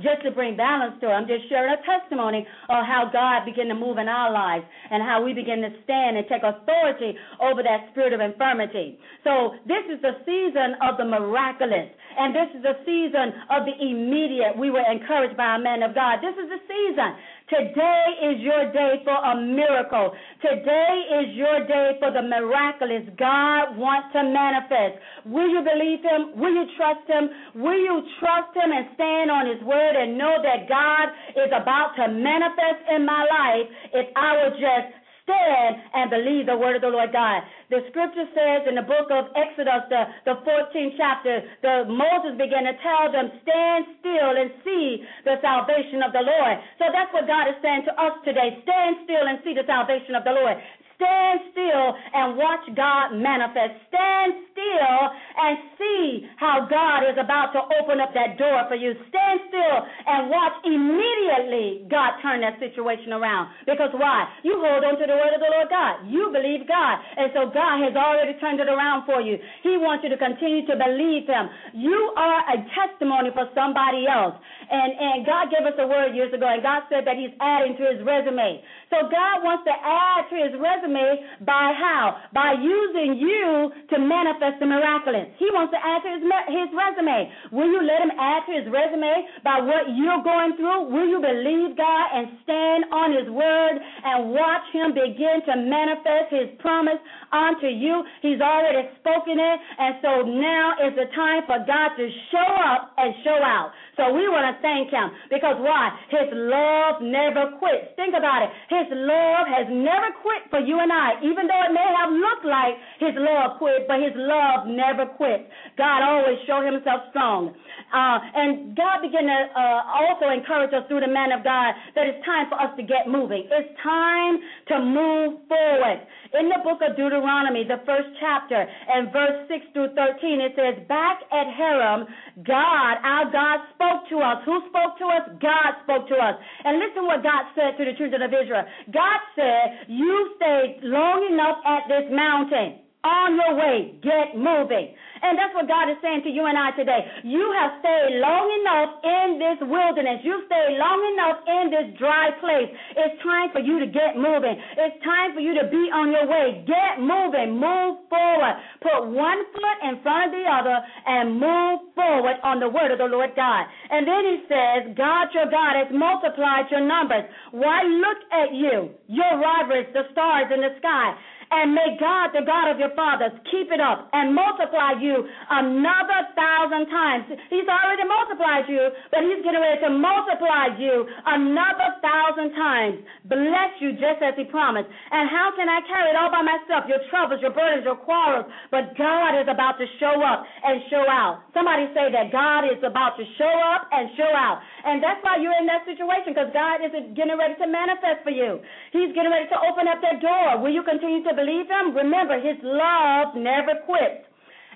Speaker 2: just to bring balance to it. I'm just sharing a testimony of how God began to move in our lives and how we begin to stand and take authority over that spirit of infirmity. So this is the season of the miraculous. And this is the season of the immediate. We were encouraged by a man of God. This is the season Today is your day for a miracle. Today is your day for the miraculous God wants to manifest. Will you believe Him? Will you trust Him? Will you trust Him and stand on His word and know that God is about to manifest in my life if I will just stand and believe the word of the Lord God. The scripture says in the book of Exodus, the, the 14th chapter, the Moses began to tell them, stand still and see the salvation of the Lord. So that's what God is saying to us today. Stand still and see the salvation of the Lord. Stand still and watch God manifest. Stand still and see how God is about to open up that door for you. Stand still and watch immediately God turn that situation around. Because why? You hold on to the word of the Lord God. You believe God. And so God has already turned it around for you. He wants you to continue to believe Him. You are a testimony for somebody else. And, and God gave us a word years ago, and God said that He's adding to His resume. So God wants to add to His resume by how? By using you to manifest the miraculous. He wants to add to His, his resume. Will you let Him add to His resume by what you're going through? Will you believe God and stand on His word and watch Him begin to manifest His promise unto you? He's already spoken it, and so now is the time for God to show up and show out. So we want to thank him because why? His love never quits. Think about it. His love has never quit for you and I, even though it may have looked like his love quit, but his love never quits. God always show himself strong. Uh, and God began to uh, also encourage us through the man of God that it's time for us to get moving. It's time to move forward. In the book of Deuteronomy, the first chapter, and verse 6 through 13, it says, Back at Horeb, God, our God, spoke to us. Who spoke to us? God spoke to us. And listen what God said to the children of Israel. God said, You stayed long enough at this mountain. On your way, get moving. And that's what God is saying to you and I today. You have stayed long enough in this wilderness. You've stayed long enough in this dry place. It's time for you to get moving. It's time for you to be on your way. Get moving. Move forward. Put one foot in front of the other and move forward on the word of the Lord God. And then he says, God your God has multiplied your numbers. Why look at you, your rivalries, the stars in the sky and may God, the God of your fathers, keep it up and multiply you another thousand times. He's already multiplied you, but He's getting ready to multiply you another thousand times. Bless you just as He promised. And how can I carry it all by myself? Your troubles, your burdens, your quarrels. But God is about to show up and show out. Somebody say that God is about to show up and show out. And that's why you're in that situation because God is getting ready to manifest for you. He's getting ready to open up that door. Will you continue to believe him? Remember, his love never quits.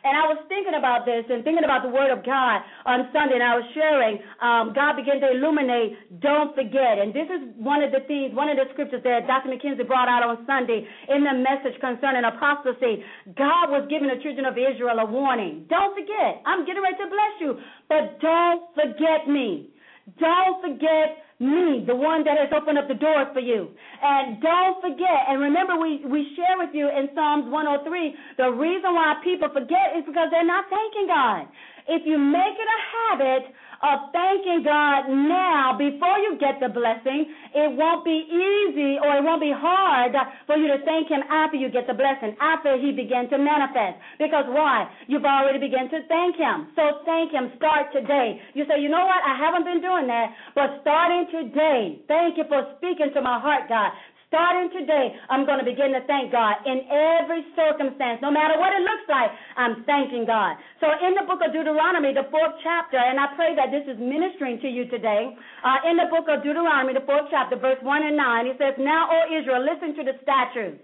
Speaker 2: And I was thinking about this and thinking about the Word of God on Sunday, and I was sharing. Um, God began to illuminate, don't forget. And this is one of the things, one of the scriptures that Dr. McKenzie brought out on Sunday in the message concerning apostasy. God was giving the children of Israel a warning. Don't forget. I'm getting ready to bless you, but don't forget me. Don't forget me, the one that has opened up the doors for you. And don't forget, and remember we, we share with you in Psalms 103, the reason why people forget is because they're not thanking God. If you make it a habit of thanking God now before you get the blessing, it won't be easy or it won't be hard for you to thank Him after you get the blessing, after He began to manifest. Because why? You've already begun to thank Him. So thank Him. Start today. You say, you know what? I haven't been doing that, but starting today, thank you for speaking to my heart, God. Starting today, I'm going to begin to thank God in every circumstance, no matter what it looks like. I'm thanking God. So, in the book of Deuteronomy, the fourth chapter, and I pray that this is ministering to you today. Uh, in the book of Deuteronomy, the fourth chapter, verse one and nine, it says, "Now, O Israel, listen to the statutes."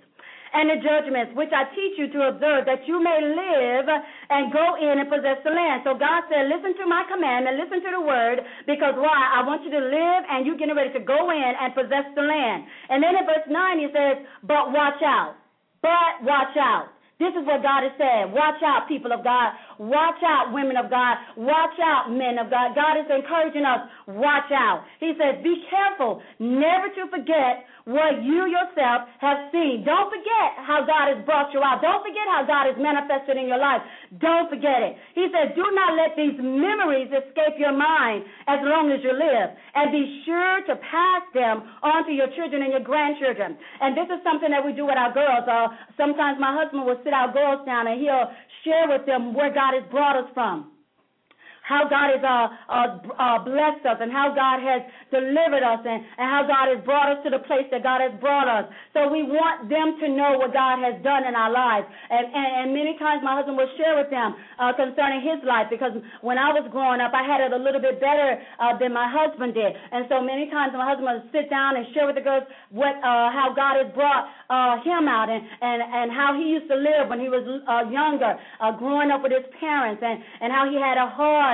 Speaker 2: And the judgments which I teach you to observe, that you may live and go in and possess the land. So God said, listen to my commandment, listen to the word, because why? I want you to live and you're getting ready to go in and possess the land. And then in verse 9 he says, but watch out. But watch out. This is what God has said. Watch out, people of God. Watch out, women of God. Watch out, men of God. God is encouraging us. Watch out. He says, be careful never to forget what you yourself have seen. Don't forget how God has brought you out. Don't forget how God has manifested in your life. Don't forget it. He said, Do not let these memories escape your mind as long as you live. And be sure to pass them on to your children and your grandchildren. And this is something that we do with our girls. Uh, sometimes my husband will sit our girls down and he'll share with them where God has brought us from how God has uh, uh, uh, blessed us and how God has delivered us and, and how God has brought us to the place that God has brought us. So we want them to know what God has done in our lives. And, and, and many times my husband will share with them uh, concerning his life because when I was growing up, I had it a little bit better uh, than my husband did. And so many times my husband would sit down and share with the girls what uh, how God has brought uh, him out and, and, and how he used to live when he was uh, younger, uh, growing up with his parents, and, and how he had a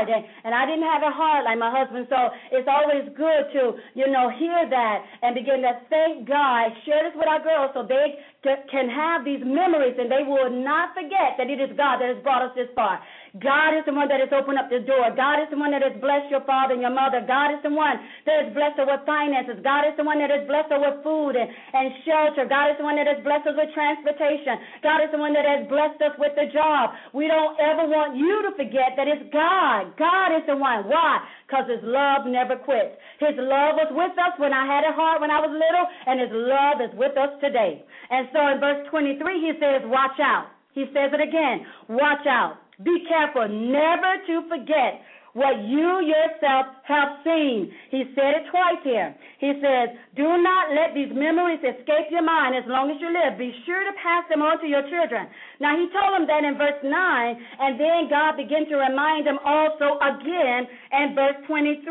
Speaker 2: And, and I didn't have a heart like my husband. So it's always good to, you know, hear that and begin to thank God. Share this with our girls so they can have these memories and they will not forget that it is God that has brought us this far. God is the one that has opened up the door. God is the one that has blessed your father and your mother. God is the one that has blessed her with finances. God is the one that has blessed her with food and, and shelter. God is the one that has blessed us with transportation. God is the one that has blessed us with the job. We don't ever want you to forget that it's God. God is the one. Why? Because his love never quits. His love was with us when I had a heart when I was little, and his love is with us today. And so in verse 23, he says, Watch out. He says it again. Watch out. Be careful never to forget what you yourself have seen. He said it twice here. He says, Do not let these memories escape your mind as long as you live. Be sure to pass them on to your children. Now, he told them that in verse 9, and then God began to remind them also again in verse 23.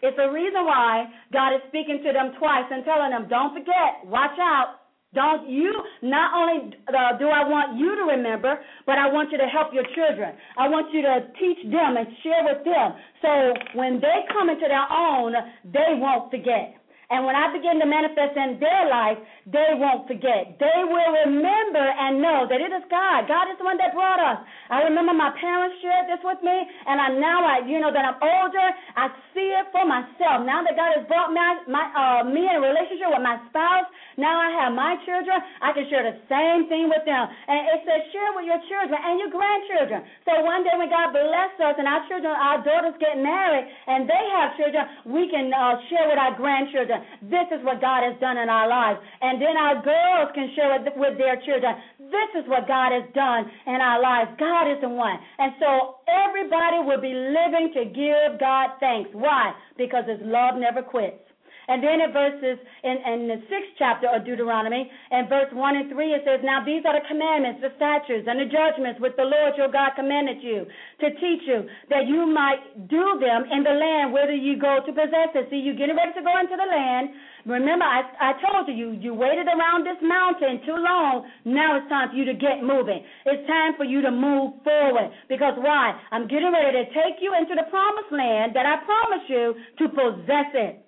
Speaker 2: It's a reason why God is speaking to them twice and telling them, Don't forget, watch out. Don't you, not only uh, do I want you to remember, but I want you to help your children. I want you to teach them and share with them. So when they come into their own, they won't forget. And when I begin to manifest in their life, they won't forget. They will remember and know that it is God. God is the one that brought us. I remember my parents shared this with me, and I now I, you know, that I'm older, I see it for myself. Now that God has brought my, my uh, me in a relationship with my spouse, now I have my children, I can share the same thing with them. And it says share with your children and your grandchildren. So one day when God bless us and our children, our daughters get married, and they have children, we can uh, share with our grandchildren children. This is what God has done in our lives. And then our girls can share it with their children. This is what God has done in our lives. God is the one. And so everybody will be living to give God thanks. Why? Because his love never quits. And then in verses in, in the sixth chapter of Deuteronomy, and verse one and three, it says, Now these are the commandments, the statutes, and the judgments which the Lord your God commanded you to teach you, that you might do them in the land whither you go to possess it. See, you're getting ready to go into the land. Remember, I, I told you, you waited around this mountain too long. Now it's time for you to get moving. It's time for you to move forward. Because why? I'm getting ready to take you into the promised land that I promised you to possess it.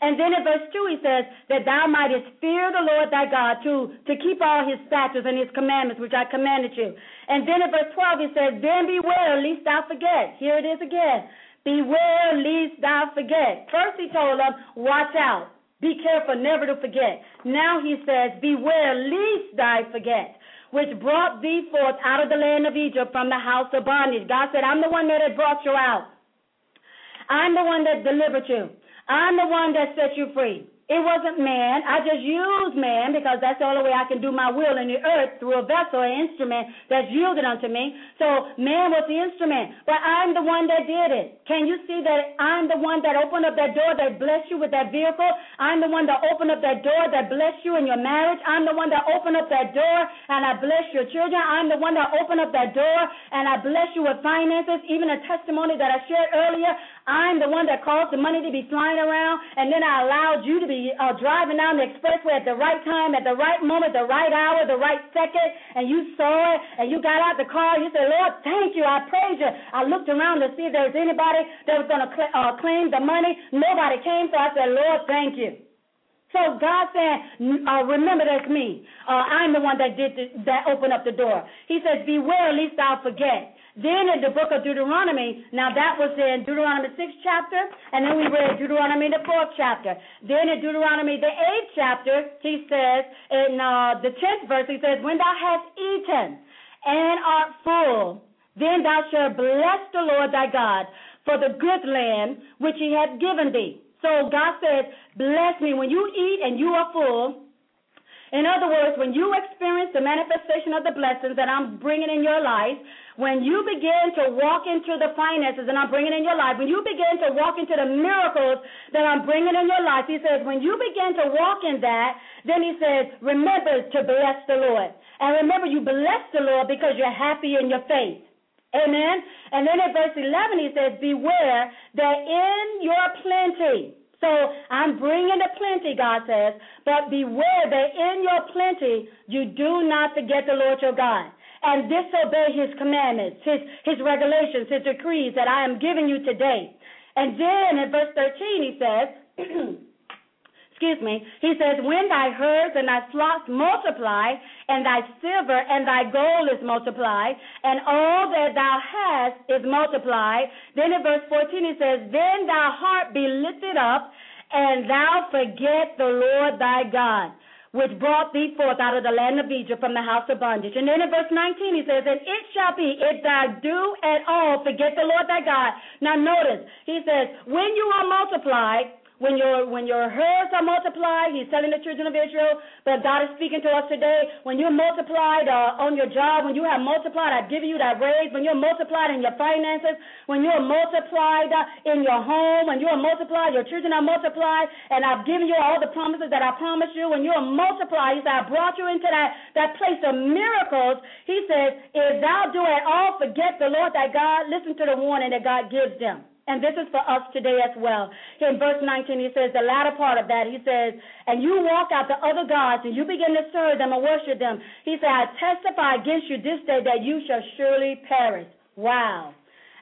Speaker 2: And then in verse 2, he says, That thou mightest fear the Lord thy God to, to keep all his statutes and his commandments which I commanded you. And then in verse 12, he says, Then beware lest thou forget. Here it is again. Beware lest thou forget. First he told them, Watch out. Be careful never to forget. Now he says, Beware lest thou forget which brought thee forth out of the land of Egypt from the house of bondage. God said, I'm the one that had brought you out. I'm the one that delivered you. I'm the one that set you free. It wasn't man. I just used man because that's the only way I can do my will in the earth through a vessel, an instrument that's yielded unto me. So man was the instrument, but I'm the one that did it. Can you see that I'm the one that opened up that door that blessed you with that vehicle? I'm the one that opened up that door that blessed you in your marriage. I'm the one that opened up that door and I blessed your children. I'm the one that opened up that door and I blessed you with finances. Even a testimony that I shared earlier, I'm the one that caused the money to be flying around and then I allowed you to be uh, driving down the expressway at the right time, at the right moment, the right hour, the right second, and you saw it, and you got out the car, you said, Lord, thank you, I praise you. I looked around to see if there was anybody that was going to cl- uh, claim the money. Nobody came, so I said, Lord, thank you. So God said, uh, remember that's me. Uh, I'm the one that did the, that opened up the door. He says, beware lest thou forget. Then in the book of Deuteronomy, now that was in Deuteronomy 6th chapter, and then we read Deuteronomy the 4th chapter. Then in Deuteronomy the 8th chapter, he says, in uh, the 10th verse, he says, When thou hast eaten and art full, then thou shalt bless the Lord thy God for the good land which he hath given thee. So God said, Bless me when you eat and you are full In other words, when you experience the manifestation of the blessings that I'm bringing in your life, when you begin to walk into the finances that I'm bringing in your life, when you begin to walk into the miracles that I'm bringing in your life, he says, when you begin to walk in that, then he says, remember to bless the Lord. And remember, you bless the Lord because you're happy in your faith. Amen. And then in verse 11, he says, Beware that in your plenty, so I'm bringing the plenty, God says, but beware that in your plenty you do not forget the Lord your God and disobey his commandments, his, his regulations, his decrees that I am giving you today. And then in verse 13 he says, excuse me, he says, When thy herds and thy flocks multiply, and thy silver and thy gold is multiplied, and all that thou hast is multiplied. Then in verse 14 he says, Then thy heart be lifted up, and thou forget the Lord thy God, which brought thee forth out of the land of Egypt from the house of bondage. And then in verse 19 he says, And it shall be, if thou do at all forget the Lord thy God. Now notice, he says, When you are multiplied, when your when your herds are multiplied, he's telling the children of Israel, but God is speaking to us today. When you're multiplied uh, on your job, when you have multiplied, I've given you that raise. When you're multiplied in your finances, when you're multiplied uh, in your home, when you're multiplied, your children are multiplied, and I've given you all the promises that I promised you. When you're multiplied, he said, I brought you into that that place of miracles. He says, if thou do at all forget the Lord thy God, listen to the warning that God gives them. And this is for us today as well. In verse 19, he says, the latter part of that, he says, and you walk out the other gods and you begin to serve them and worship them. He said, I testify against you this day that you shall surely perish. Wow.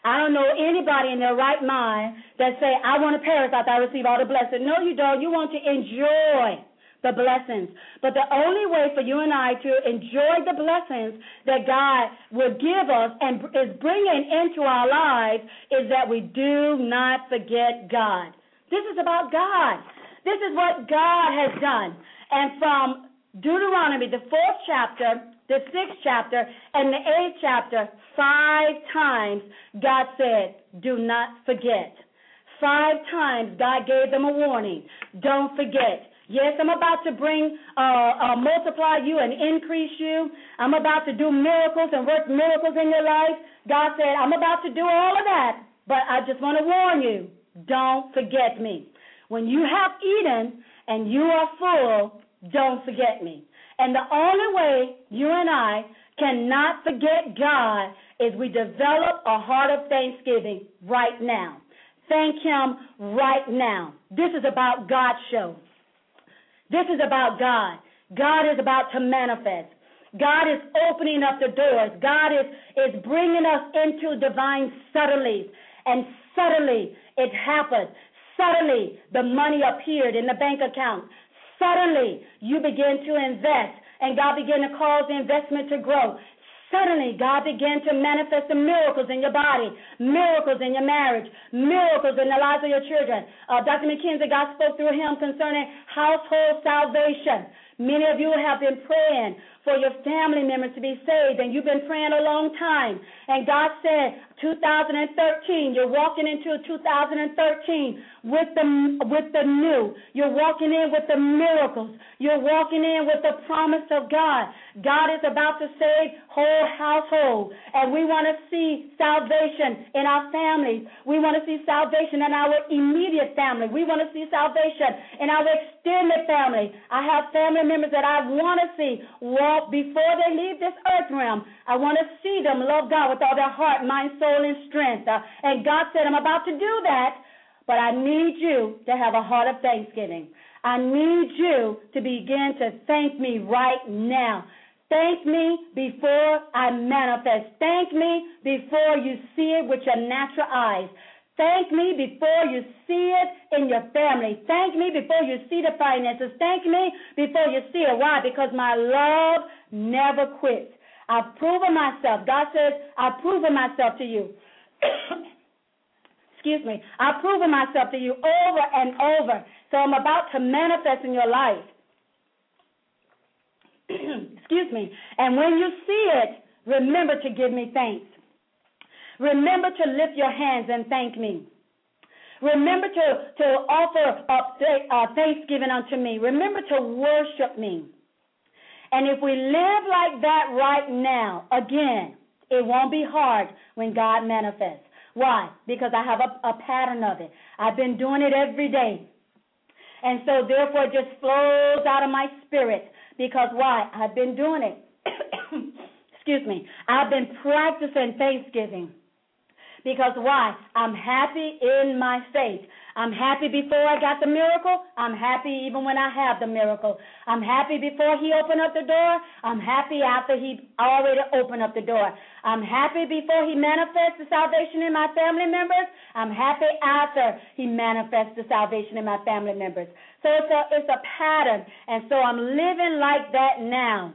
Speaker 2: I don't know anybody in their right mind that say, I want to perish after I receive all the blessing. No, you don't. You want to enjoy the blessings. But the only way for you and I to enjoy the blessings that God will give us and is bringing into our lives is that we do not forget God. This is about God. This is what God has done. And from Deuteronomy, the fourth chapter, the sixth chapter, and the eighth chapter, five times God said, Do not forget. Five times God gave them a warning. Don't forget. Yes, I'm about to bring, uh, uh, multiply you and increase you. I'm about to do miracles and work miracles in your life. God said, I'm about to do all of that, but I just want to warn you, don't forget me. When you have eaten and you are full, don't forget me. And the only way you and I cannot forget God is we develop a heart of thanksgiving right now. Thank Him right now. This is about God's show. This is about God. God is about to manifest. God is opening up the doors. God is, is bringing us into divine suddenlies. And suddenly it happened. Suddenly the money appeared in the bank account. Suddenly you begin to invest and God began to cause the investment to grow. Suddenly, God began to manifest the miracles in your body, miracles in your marriage, miracles in the lives of your children. Uh, Dr. McKenzie, God spoke through him concerning household salvation. Many of you have been praying for your family members to be saved, and you've been praying a long time. And God said, 2013, you're walking into 2013 with the with the new. You're walking in with the miracles. You're walking in with the promise of God. God is about to save whole household, and we want to see salvation in our families. We want to see salvation in our immediate family. We want to see salvation in our extended family. I have family members that I want to see walk before they leave this earth realm. I want to see them love God with all their heart, mind, soul, and strength. Uh, and God said, I'm about to do that, but I need you to have a heart of thanksgiving. I need you to begin to thank me right now. Thank me before I manifest. Thank me before you see it with your natural eyes. Thank me before you see it in your family. Thank me before you see the finances. Thank me before you see it. Why? Because my love never quits. I've proven myself. God says, I've proven myself to you. Excuse me. I've proven myself to you over and over. So I'm about to manifest in your life. Excuse me. And when you see it, remember to give me thanks. Remember to lift your hands and thank me. Remember to, to offer up uh, thanksgiving unto me. Remember to worship me. And if we live like that right now, again, it won't be hard when God manifests. Why? Because I have a, a pattern of it. I've been doing it every day. And so, therefore, it just flows out of my spirit. Because why? I've been doing it. Excuse me. I've been practicing thanksgiving. Because why? I'm happy in my faith. I'm happy before I got the miracle. I'm happy even when I have the miracle. I'm happy before he opened up the door. I'm happy after he already opened up the door. I'm happy before he manifests the salvation in my family members. I'm happy after he manifests the salvation in my family members. So it's a it's a pattern. And so I'm living like that now.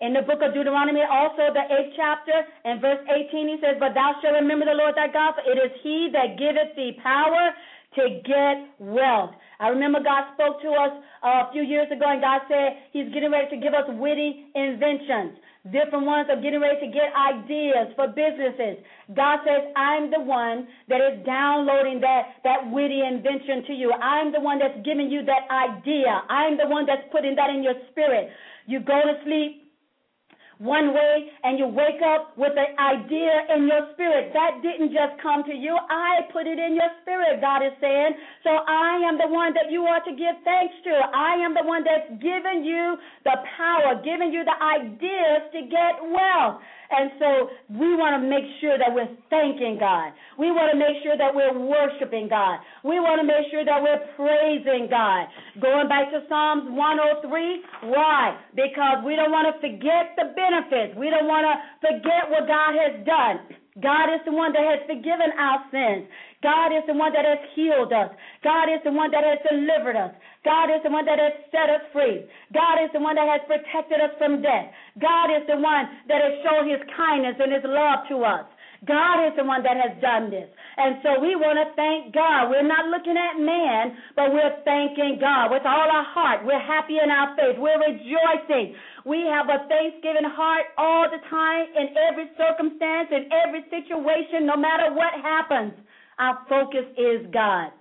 Speaker 2: In the book of Deuteronomy, also the eighth chapter, and verse 18, he says, But thou shalt remember the Lord thy God, for it is he that giveth thee power to get wealth. I remember God spoke to us a few years ago, and God said He's getting ready to give us witty inventions. Different ones are getting ready to get ideas for businesses. God says, I'm the one that is downloading that, that witty invention to you. I'm the one that's giving you that idea. I'm the one that's putting that in your spirit. You go to sleep one way and you wake up with an idea in your spirit. That didn't just come to you. I put it in your spirit, God is saying. So I am the one that you are to give thanks to. I am the one that's given you the power, giving you the ideas to get wealth. And so we want to make sure that we're thanking God. We want to make sure that we're worshiping God. We want to make sure that we're praising God. Going back to Psalms 103, why? Because we don't want to forget the benefits. We don't want to forget what God has done. God is the one that has forgiven our sins. God is the one that has healed us. God is the one that has delivered us. God is the one that has set us free. God is the one that has protected us from death. God is the one that has shown his kindness and his love to us. God is the one that has done this. And so we want to thank God. We're not looking at man, but we're thanking God with all our heart. We're happy in our faith. We're rejoicing. We have a thanksgiving heart all the time in every circumstance, in every situation, no matter what happens. Our focus is God.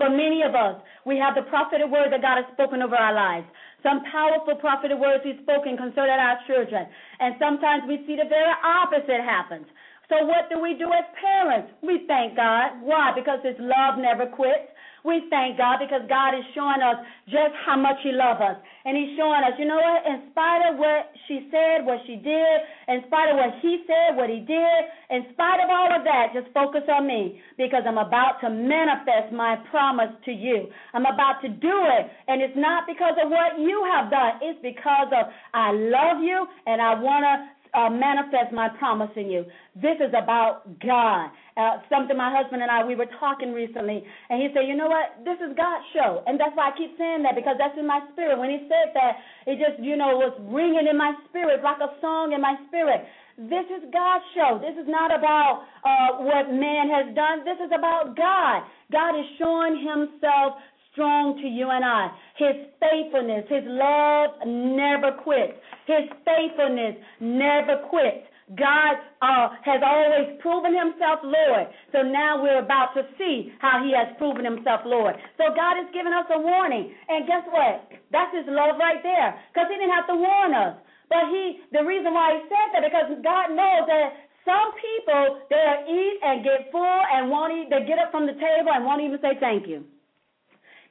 Speaker 2: For many of us, we have the prophetic word that God has spoken over our lives. Some powerful prophetic words He's spoken concerning our children. And sometimes we see the very opposite happens. So what do we do as parents? We thank God. Why? Because His love never quits. We thank God because God is showing us just how much He loves us. And He's showing us, you know what, in spite of what she said, what she did, in spite of what he said, what he did, in spite of all of that, just focus on me because I'm about to manifest my promise to you. I'm about to do it. And it's not because of what you have done, it's because of I love you and I want to uh, manifest my promise in you. This is about God. Uh, something my husband and I we were talking recently, and he said, "You know what? This is God's show," and that's why I keep saying that because that's in my spirit. When he said that, it just you know was ringing in my spirit like a song in my spirit. This is God's show. This is not about uh, what man has done. This is about God. God is showing Himself strong to you and I. His faithfulness, His love never quits. His faithfulness never quits. God uh, has always proven himself Lord. So now we're about to see how he has proven himself Lord. So God has given us a warning. And guess what? That's his love right there. Because he didn't have to warn us. But he the reason why he said that because God knows that some people they'll eat and get full and won't eat they get up from the table and won't even say thank you.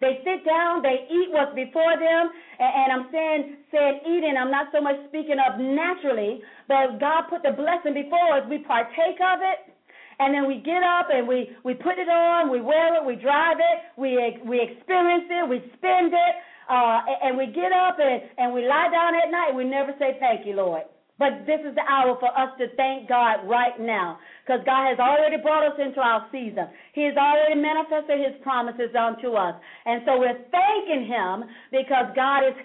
Speaker 2: They sit down, they eat what's before them, and, and I'm saying saying eating, I'm not so much speaking of naturally, but God put the blessing before us. We partake of it, and then we get up and we we put it on, we wear it, we drive it, we we experience it, we spend it, uh, and we get up and and we lie down at night. We never say thank you, Lord. But this is the hour for us to thank God right now because God has already brought us into our season. He has already manifested his promises unto us. And so we're thanking him because God is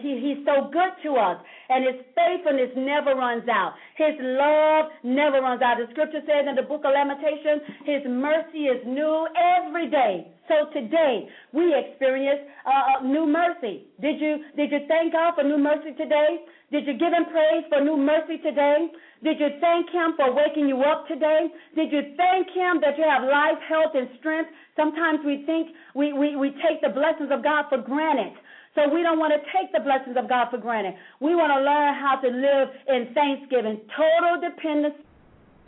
Speaker 2: he, he's so good to us and his faithfulness never runs out. His love never runs out. The scripture says in the book of Lamentations, his mercy is new every day. So today we experience uh, new mercy. Did you did you thank God for new mercy today? Did you give him praise for new mercy today? Did you thank him for waking you up today? Did you thank him that you have life, health, and strength? Sometimes we think we, we, we take the blessings of God for granted. So we don't want to take the blessings of God for granted. We want to learn how to live in thanksgiving, total dependence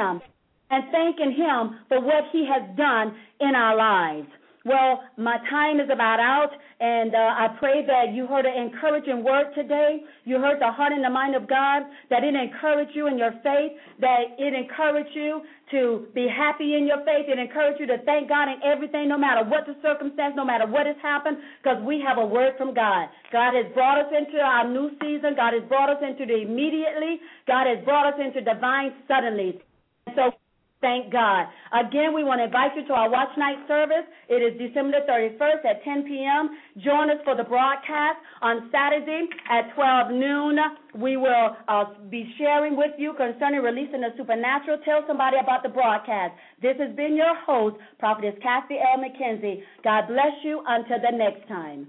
Speaker 2: on Him, and thanking Him for what He has done in our lives. Well, my time is about out, and uh, I pray that you heard an encouraging word today. You heard the heart and the mind of God, that it encouraged you in your faith, that it encouraged you to be happy in your faith, it encouraged you to thank God in everything, no matter what the circumstance, no matter what has happened, because we have a word from God. God has brought us into our new season. God has brought us into the immediately. God has brought us into divine suddenly. So Thank God. Again, we want to invite you to our watch night service. It is December 31st at 10 p.m. Join us for the broadcast on Saturday at 12 noon. We will uh, be sharing with you concerning releasing the supernatural. Tell somebody about the broadcast. This has been your host, Prophetess Kathy L. McKenzie. God bless you until the next time.